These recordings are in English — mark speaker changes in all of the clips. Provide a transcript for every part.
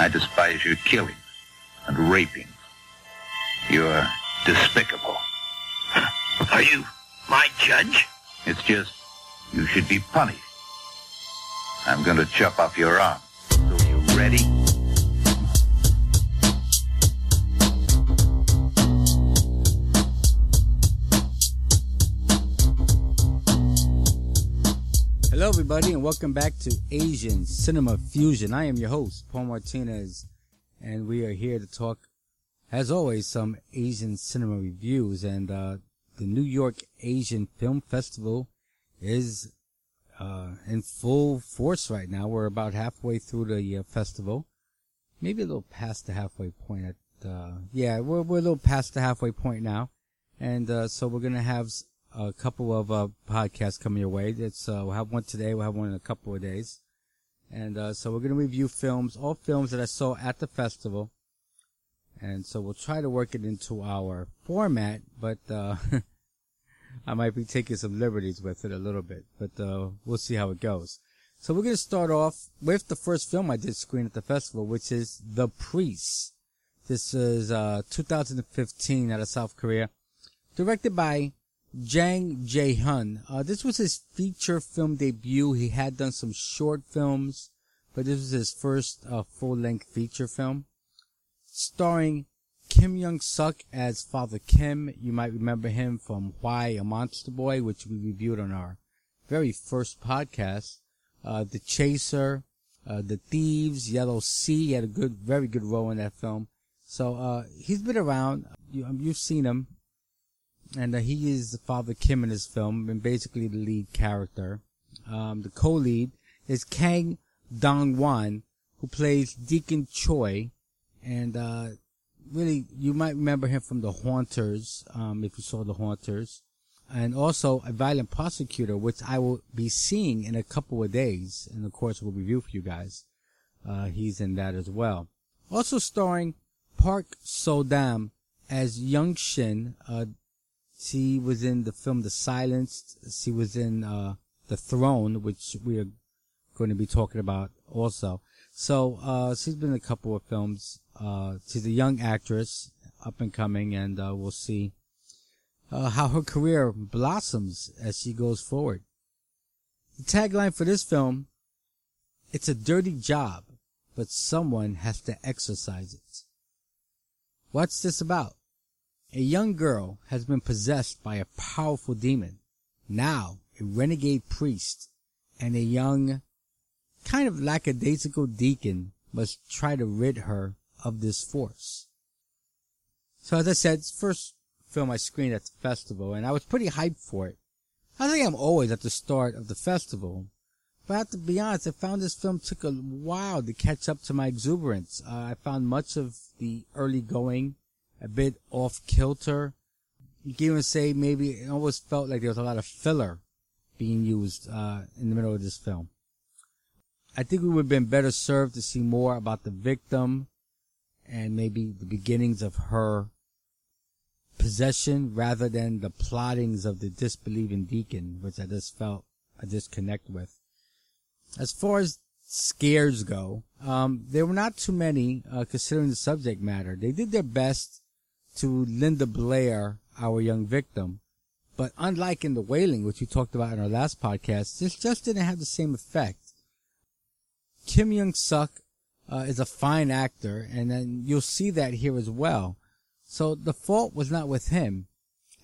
Speaker 1: I despise your killing and raping. You're despicable.
Speaker 2: Are you my judge?
Speaker 1: It's just you should be punished. I'm going to chop off your arm. So you ready?
Speaker 3: Hello, everybody, and welcome back to Asian Cinema Fusion. I am your host, Paul Martinez, and we are here to talk, as always, some Asian cinema reviews. And uh, the New York Asian Film Festival is uh, in full force right now. We're about halfway through the uh, festival, maybe a little past the halfway point. At uh, yeah, we're we're a little past the halfway point now, and uh, so we're gonna have a couple of uh, podcasts coming your way. It's uh, we'll have one today. We'll have one in a couple of days, and uh, so we're gonna review films, all films that I saw at the festival, and so we'll try to work it into our format. But uh, I might be taking some liberties with it a little bit, but uh, we'll see how it goes. So we're gonna start off with the first film I did screen at the festival, which is The Priest. This is uh, 2015 out of South Korea, directed by Jang Jae-hun. Uh, this was his feature film debut. He had done some short films, but this was his first uh, full-length feature film. Starring Kim Young-suk as Father Kim. You might remember him from Hwayi a Monster Boy, which we reviewed on our very first podcast. Uh, the Chaser, uh, The Thieves, Yellow Sea. He had a good, very good role in that film. So, uh, he's been around. You, um, you've seen him and uh, he is the Father Kim in this film, and basically the lead character. Um, the co-lead is Kang Dong-won, who plays Deacon Choi, and uh, really you might remember him from The Haunters, um, if you saw The Haunters, and also a violent prosecutor, which I will be seeing in a couple of days, and of course we'll review for you guys. Uh, he's in that as well. Also starring Park So-dam as Young Shin, uh, she was in the film The Silence. She was in uh, The Throne, which we are going to be talking about also. So uh, she's been in a couple of films. Uh, she's a young actress, up and coming, and uh, we'll see uh, how her career blossoms as she goes forward. The tagline for this film: "It's a dirty job, but someone has to exercise it." What's this about? A young girl has been possessed by a powerful demon. Now, a renegade priest and a young, kind of lackadaisical deacon must try to rid her of this force. So as I said, first film I screened at the festival, and I was pretty hyped for it. I think I'm always at the start of the festival. But I have to be honest, I found this film took a while to catch up to my exuberance. Uh, I found much of the early going a bit off kilter. You can even say maybe it almost felt like there was a lot of filler being used uh, in the middle of this film. I think we would have been better served to see more about the victim and maybe the beginnings of her possession rather than the plottings of the disbelieving deacon, which I just felt a disconnect with. As far as scares go, um, there were not too many, uh, considering the subject matter. They did their best to Linda Blair, our young victim. But unlike in The Wailing, which we talked about in our last podcast, this just didn't have the same effect. Kim Young Suk uh, is a fine actor, and then you'll see that here as well. So the fault was not with him.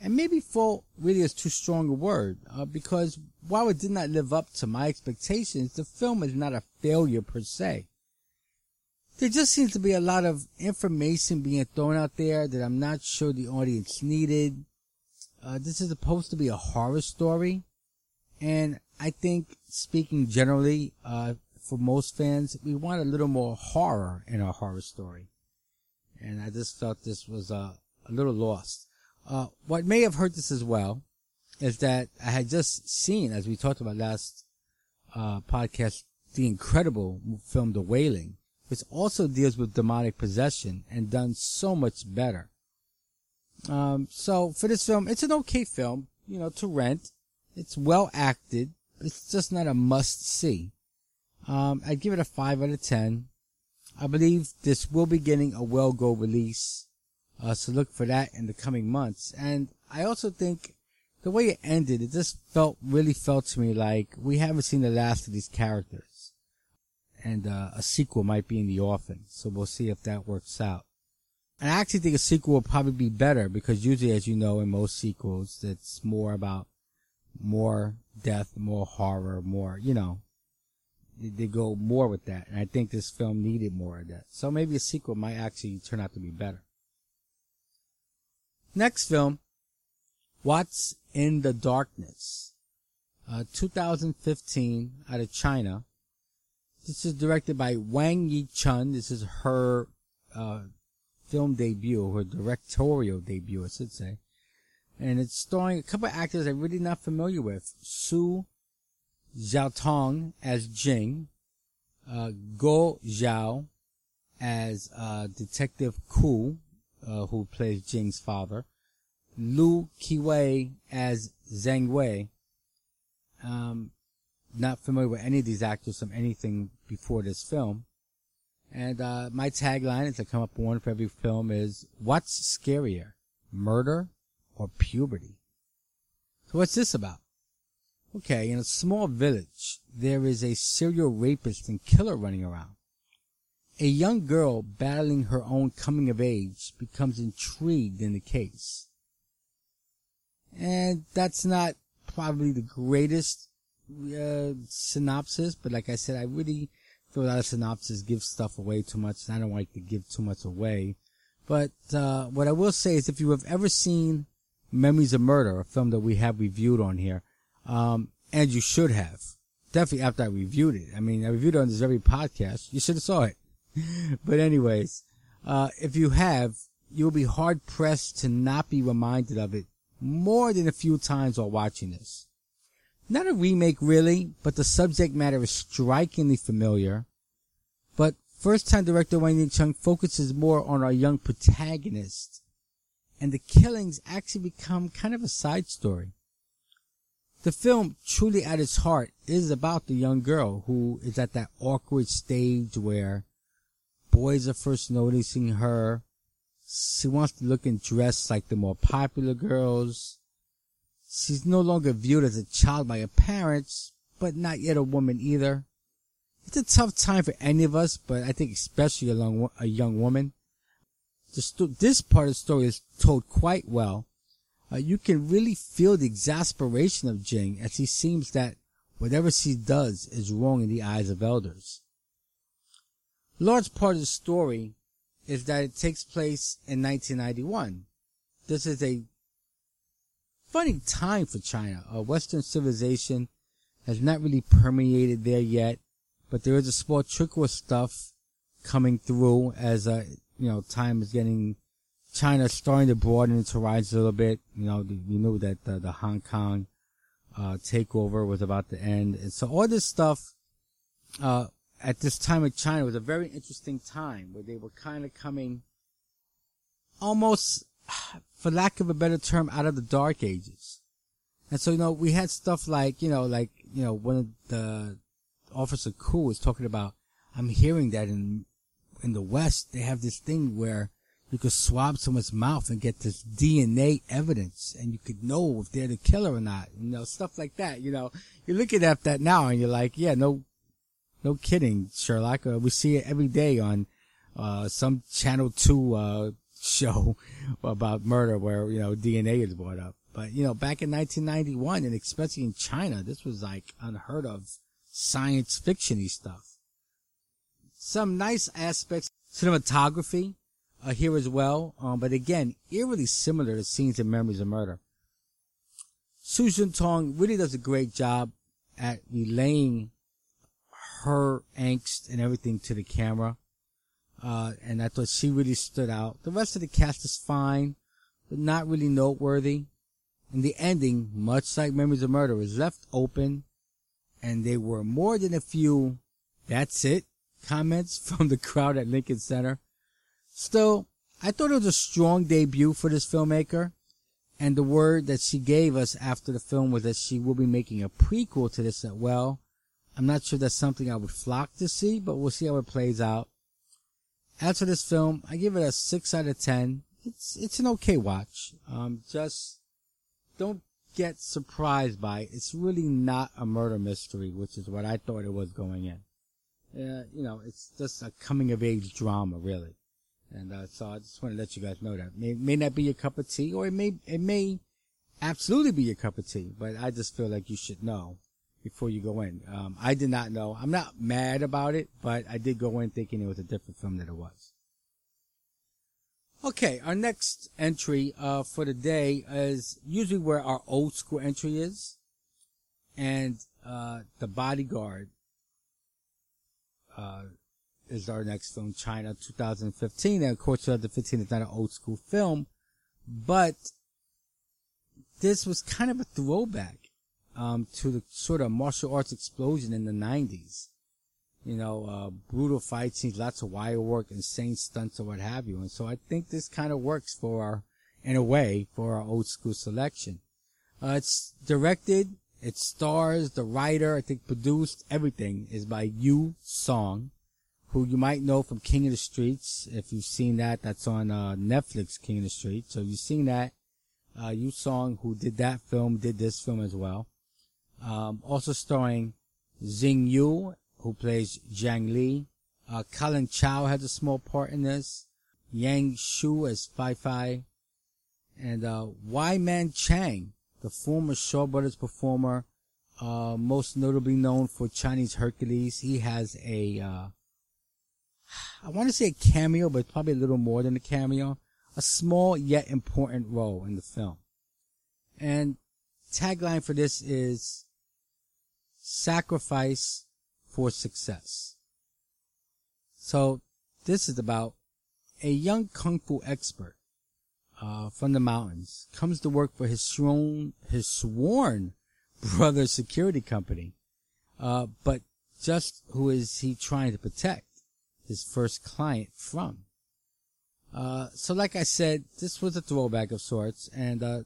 Speaker 3: And maybe fault really is too strong a word, uh, because while it did not live up to my expectations, the film is not a failure per se there just seems to be a lot of information being thrown out there that I'm not sure the audience needed. Uh, this is supposed to be a horror story, and I think, speaking generally, uh, for most fans, we want a little more horror in our horror story, and I just felt this was uh, a little lost. Uh, what may have hurt this as well is that I had just seen, as we talked about last uh, podcast, the incredible film The Wailing which also deals with demonic possession and done so much better. Um, so for this film, it's an okay film, you know, to rent. It's well acted. It's just not a must see. Um, I'd give it a five out of ten. I believe this will be getting a Well Go release, uh, so look for that in the coming months. And I also think the way it ended, it just felt, really felt to me like we haven't seen the last of these characters. And, uh, a sequel might be in the offing, so we'll see if that works out. And I actually think a sequel will probably be better because usually, as you know, in most sequels, it's more about more death, more horror, more, you know, they go more with that. And I think this film needed more of that. So maybe a sequel might actually turn out to be better. Next film, What's in the Darkness? Uh, 2015 out of China. This is directed by Wang Yi Chun. This is her, uh, film debut, her directorial debut, I should say. And it's starring a couple of actors I'm really not familiar with. Su Xiaotong as Jing, uh, Guo Xiao as uh, Detective Ku, uh, who plays Jing's father, Lu Qiwei as Zheng Wei. Um, not familiar with any of these actors from anything before this film. And uh, my tagline, as I come up with one for every film, is "What's scarier, murder or puberty?" So what's this about? Okay, in a small village, there is a serial rapist and killer running around. A young girl battling her own coming of age becomes intrigued in the case. And that's not probably the greatest uh, synopsis, but like I said, I really feel a lot synopsis give stuff away too much, and I don't like to give too much away. But uh, what I will say is, if you have ever seen Memories of Murder, a film that we have reviewed on here, um, and you should have. Definitely after I reviewed it. I mean, I reviewed it on this very podcast. You should have saw it. but anyways, uh, if you have, you'll be hard pressed to not be reminded of it more than a few times while watching this. Not a remake really, but the subject matter is strikingly familiar. But first time director Wang Yichun focuses more on our young protagonist. And the killings actually become kind of a side story. The film, truly at its heart, is about the young girl who is at that awkward stage where boys are first noticing her. She wants to look and dress like the more popular girls. She's no longer viewed as a child by her parents, but not yet a woman either. It's a tough time for any of us, but I think especially a, a young woman. This part of the story is told quite well uh, you can really feel the exasperation of Jing as he seems that whatever she does is wrong in the eyes of elders. Large part of the story is that it takes place in 1991. This is a funny time for China. Uh, Western civilization has not really permeated there yet, but there is a small trickle of stuff coming through as, uh, you know, time is getting China starting to broaden its horizons a little bit. You know, we knew that the, the Hong Kong uh, takeover was about to end, and so all this stuff uh, at this time in China was a very interesting time where they were kind of coming, almost, for lack of a better term, out of the dark ages. And so you know, we had stuff like you know, like you know, one of the Officer Cool was talking about. I'm hearing that in in the West they have this thing where you could swab someone's mouth and get this DNA evidence and you could know if they're the killer or not. You know, stuff like that. You know, you're looking at that now and you're like, yeah, no, no kidding, Sherlock. Uh, we see it every day on, uh, some channel two, uh, show about murder where, you know, DNA is brought up. But, you know, back in 1991 and especially in China, this was like unheard of science fictiony stuff. Some nice aspects, cinematography, uh, here as well. Um, but again, eerily similar to scenes in Memories of Murder. Su Tong really does a great job at relaying her angst and everything to the camera. Uh, and I thought she really stood out. The rest of the cast is fine, but not really noteworthy. And the ending, much like Memories of Murder, is left open, and there were more than a few, that's it, comments from the crowd at Lincoln Center. Still, I thought it was a strong debut for this filmmaker. And the word that she gave us after the film was that she will be making a prequel to this well. I'm not sure that's something I would flock to see, but we'll see how it plays out. As for this film, I give it a six out of ten. It's it's an okay watch. Um, just don't get surprised by it. It's really not a murder mystery, which is what I thought it was going in. Uh, you know, it's just a coming of age drama, really. And uh, so I just want to let you guys know that may may not be your cup of tea, or it may it may absolutely be your cup of tea. But I just feel like you should know before you go in. Um, I did not know. I'm not mad about it, but I did go in thinking it was a different film than it was. Okay, our next entry uh, for the day is usually where our old school entry is, and uh, the Bodyguard uh, is our next film, China 2015. And of course, 2015 is not an old school film, but this was kind of a throwback um, to the sort of martial arts explosion in the 90s. You know, uh, brutal fight scenes, lots of wire work, insane stunts, or what have you. And so I think this kind of works for our, in a way, for our old school selection. Uh, it's directed, it stars, the writer, I think produced, everything is by Yue Song, who you might know from King of the Streets. If you've seen that, that's on uh, Netflix, King of the Streets. So you've seen that. Uh, Yue Song, who did that film, did this film as well. Um, also starring Xing Yu, who plays Zhang Li. Uh, Colin Chow has a small part in this. Yang Shu as Fai Fai. And, uh, Wai Man Chang, the former Shaw Brothers performer, uh, most notably known for Chinese Hercules. He has a, uh, I want to say a cameo, but probably a little more than a cameo. A small yet important role in the film. And tagline for this is sacrifice for success. So this is about a young kung fu expert uh, from the mountains comes to work for his sworn his sworn brother's security company, uh, but just who is he trying to protect his first client from? Uh, so like I said, this was a throwback of sorts, and uh,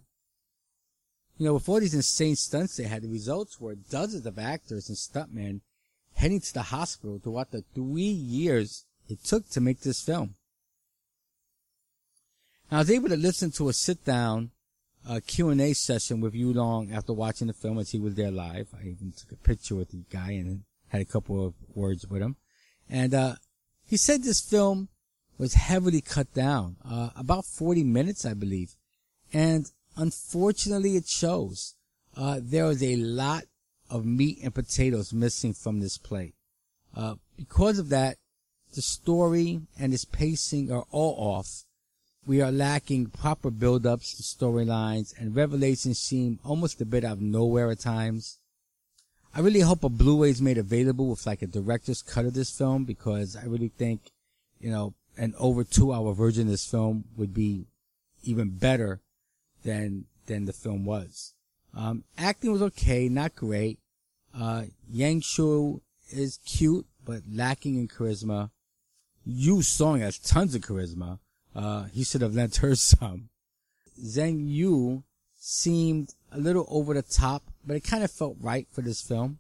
Speaker 3: you know, with all these insane stunts they had, the results were dozens of actors and stuntmen heading to the hospital throughout the three years it took to make this film. I was able to listen to a sit down uh, Q&A session with Yue Song after watching the film as he was there live. I even took a picture with the guy and had a couple of words with him. And, uh, he said this film was heavily cut down, uh, about 40 minutes, I believe. And Unfortunately, it shows. Uh, there was a lot of meat and potatoes missing from this plate. Uh, because of that, the story and its pacing are all off. We are lacking proper build-ups to storylines and revelations seem almost a bit out of nowhere at times. I really hope a Blu-ray is made available with like a director's cut of this film because I really think, you know, an over two hour version of this film would be even better than than the film was. Um, acting was okay, not great. Uh, Yang Shu is cute, but lacking in charisma. Yue Song has tons of charisma. Uh, he should have lent her some. Zhang Yu seemed a little over the top, but it kind of felt right for this film.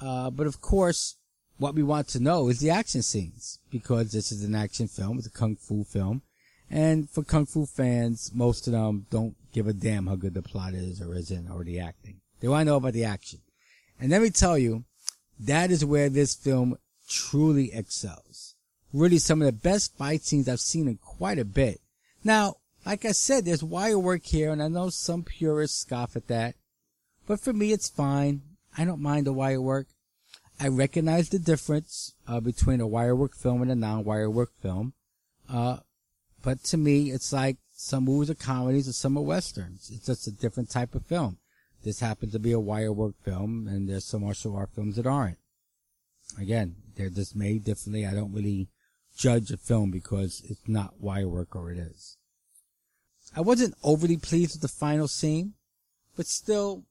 Speaker 3: Uh, but of course, what we want to know is the action scenes, because this is an action film, it's a kung fu film. And for kung fu fans, most of them don't give a damn how good the plot is or isn't or the acting. They want to know about the action. And let me tell you, that is where this film truly excels. Really some of the best fight scenes I've seen in quite a bit. Now, like I said, there's wire work here and I know some purists scoff at that. But for me, it's fine. I don't mind the wire work. I recognize the difference uh, between a wire work film and a non-wire work film. Uh, but to me, it's like some movies are comedies and some are westerns. It's just a different type of film. This happens to be a wire work film, and there's some martial art films that aren't. Again, they're just made differently. I don't really judge a film because it's not wire work or it is. I wasn't overly pleased with the final scene, but still,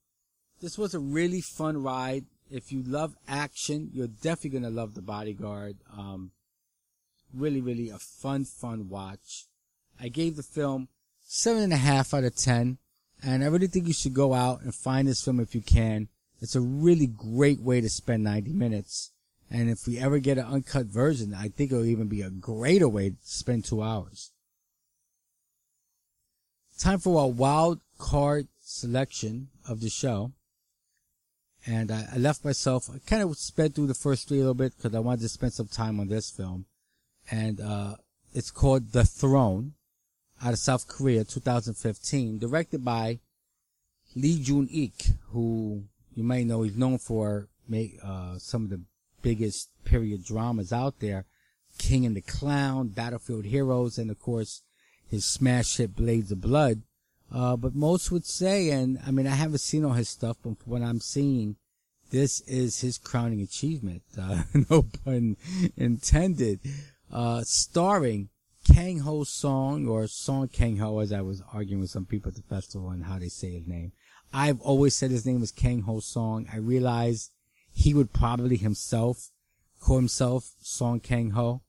Speaker 3: this was a really fun ride. If you love action, you're definitely gonna love The Bodyguard. Um, really, really a fun, fun watch. I gave the film seven and a half out of ten, and I really think you should go out and find this film if you can. It's a really great way to spend 90 minutes. And if we ever get an uncut version, I think it'll even be a greater way to spend two hours. Time for a wild card selection of the show. And I, I left myself, I kind of sped through the first three a little bit because I wanted to spend some time on this film. And, uh, it's called The Throne out of South Korea, 2015, directed by Lee Jun-ik, who you may know he's known for uh, some of the biggest period dramas out there. King and the Clown, Battlefield Heroes, and of course his smash hit Blades of Blood. Uh, but most would say, and I mean, I haven't seen all his stuff, but from what I'm seeing, this is his crowning achievement. Uh, no pun intended. Uh, starring Kang Ho Song or Song Kang Ho, as I was arguing with some people at the festival and how they say his name. I've always said his name was Kang Ho Song. I realize he would probably himself call himself Song Kang Ho,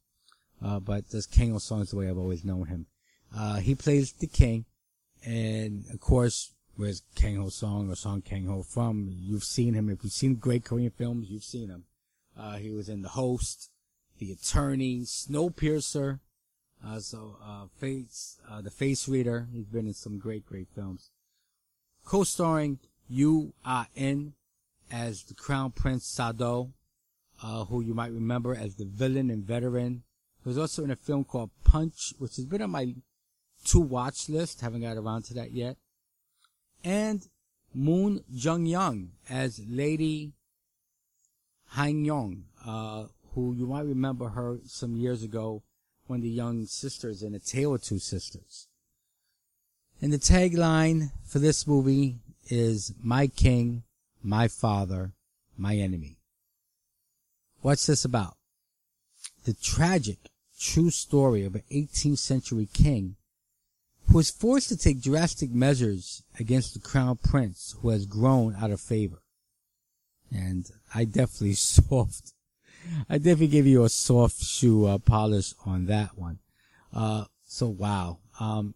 Speaker 3: uh, but this Kang Ho Song is the way I've always known him. Uh, he plays the king, and of course, where's Kang Ho Song or Song Kang Ho from? You've seen him. If you've seen great Korean films, you've seen him. Uh, he was in The Host, The Attorney, Snowpiercer, uh, so, uh, Face, uh, The Face Reader. He's been in some great, great films. Co-starring Yu Ah-in as the Crown Prince Sado, uh, who you might remember as the villain and veteran. He was also in a film called Punch, which has been on my to watch list. Haven't got around to that yet. And Moon Geun-young as Lady Han Yong, uh, who you might remember her some years ago when the young sisters in A Tale of Two Sisters. And the tagline for this movie is My King, My Father, My Enemy. What's this about? The tragic, true story of an 18th century king who was forced to take drastic measures against the crown prince who has grown out of favor. And I definitely soft I definitely give you a soft shoe uh, polish on that one. Uh, so wow. Um,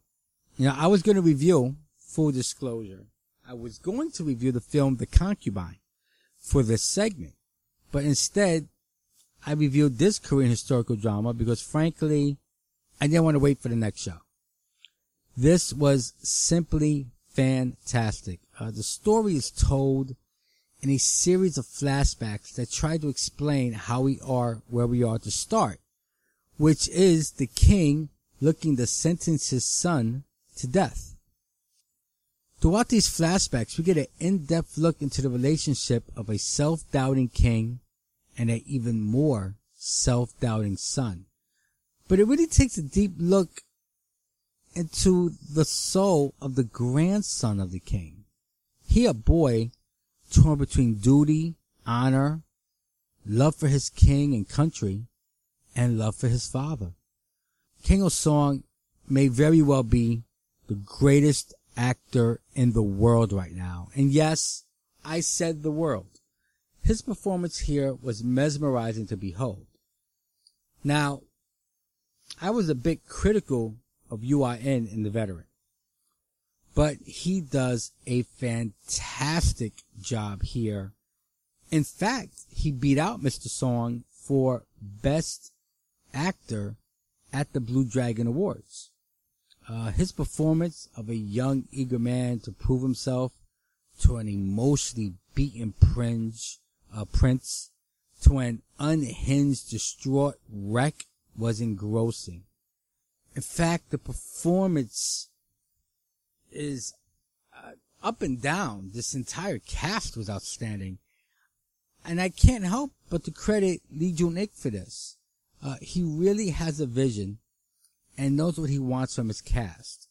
Speaker 3: you know, I was going to review full disclosure. I was going to review the film The Concubine for this segment, but instead I reviewed this Korean historical drama because frankly, I didn't want to wait for the next show. This was simply fantastic. Uh, the story is told in a series of flashbacks that try to explain how we are where we are to start, which is the king looking to sentence his son to death. Throughout these flashbacks, we get an in-depth look into the relationship of a self-doubting king and an even more self-doubting son. But it really takes a deep look into the soul of the grandson of the king. He, a boy, torn between duty, honor, love for his king and country, and love for his father. Kang Ho Song may very well be the greatest actor in the world right now. And yes, I said the world. His performance here was mesmerizing to behold. Now, I was a bit critical of Yu Ah-in in The Veteran but he does a fantastic job here. In fact, he beat out Mr. Song for best actor at the Blue Dragon Awards. Uh, his performance of a young, eager man to prove himself to an emotionally beaten prince, uh, prince to an unhinged, distraught wreck was engrossing. In fact, the performance is uh, up and down. This entire cast was outstanding. And I can't help but to credit Lee Jun-ik for this. Uh, he really has a vision and knows what he wants from his cast.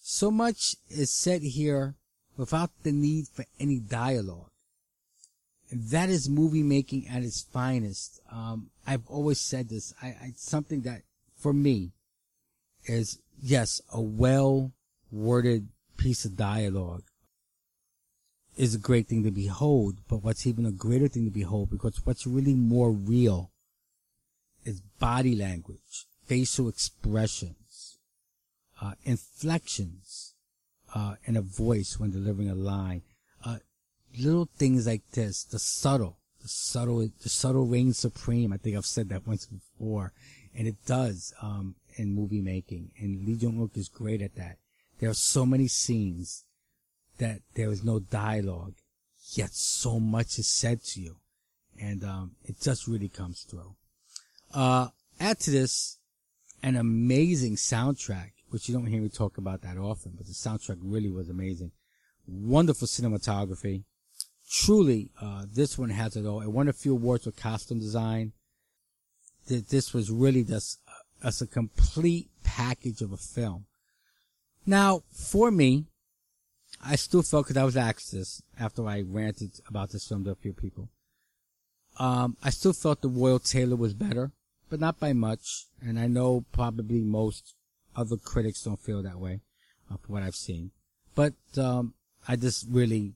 Speaker 3: So much is said here without the need for any dialogue. And that is movie making at its finest. Um, I've always said this. I, I, something that for me is yes, a well worded piece of dialogue is a great thing to behold, but what's even a greater thing to behold, because what's really more real is body language, facial expressions, uh, inflections, uh, a voice when delivering a line. Uh, little things like this, the subtle, The subtle, the subtle reigns supreme. I think I've said that once before, and it does um, in movie making. And Lee Jun-ik is great at that. There are so many scenes that there is no dialogue, yet so much is said to you, and um, it just really comes through. Uh, add to this an amazing soundtrack, which you don't hear me talk about that often, but the soundtrack really was amazing. Wonderful cinematography. Truly, uh, this one has it all. It won a few awards for costume design. This was really just, uh, a complete package of a film. Now, for me, I still felt because I was asked this after I ranted about this film to a few people. Um, I still felt the Royal Tailor was better, but not by much. And I know probably most other critics don't feel that way, uh, from what I've seen. But um, I just really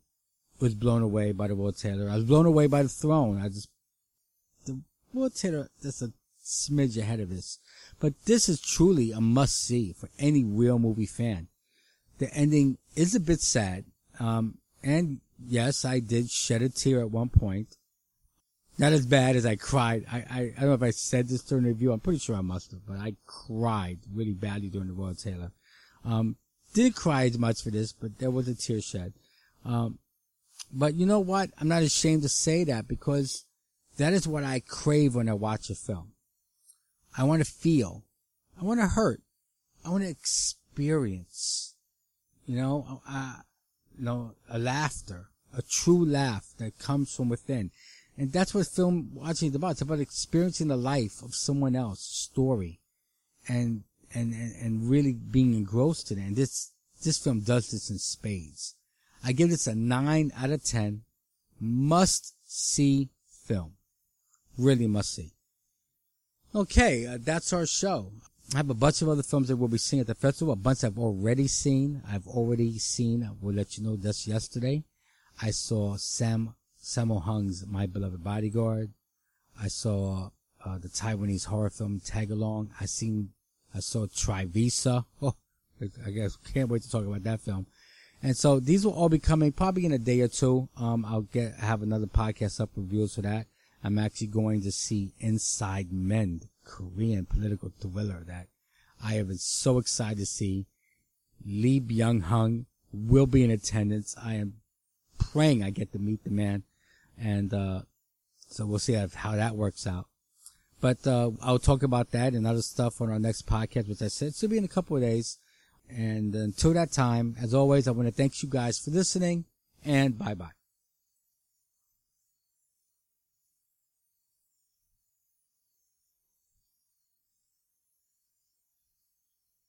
Speaker 3: was blown away by the Royal Tailor. I was blown away by the Throne. I just the Royal Tailor just a smidge ahead of this. But this is truly a must see for any real movie fan. The ending is a bit sad. Um, and yes, I did shed a tear at one point. Not as bad as I cried. I, I, I don't know if I said this during the review. I'm pretty sure I must have, but I cried really badly during the Royal Tailor. Um, didn't cry as much for this, but there was a tear shed. Um, but you know what? I'm not ashamed to say that because that is what I crave when I watch a film. I want to feel. I want to hurt. I want to experience. You know, uh, you know, a laughter, a true laugh that comes from within. And that's what film watching is about. It's about experiencing the life of someone else, story, and, and, and, and really being engrossed in it. And this, this film does this in spades. I give this a nine out of 10. Must see film. Really must see. Okay, uh, that's our show. I have a bunch of other films that we'll be seeing at the festival. A bunch I've already seen. I've already seen. I will let you know just yesterday. I saw Sam Sammo Hung's My Beloved Bodyguard. I saw uh, the Taiwanese horror film Tagalong. I seen. I saw Trivisa. Oh, I guess can't wait to talk about that film. And so these will all be coming probably in a day or two. Um, I'll get have another podcast up reviews for that. I'm actually going to see Inside Men, Korean political thriller that I have been so excited to see. Lee Byung-hun will be in attendance. I am praying I get to meet the man. And, uh, so we'll see how that works out. But, uh, I'll talk about that and other stuff on our next podcast, which I said should be in a couple of days. And until that time, as always, I want to thank you guys for listening and bye bye.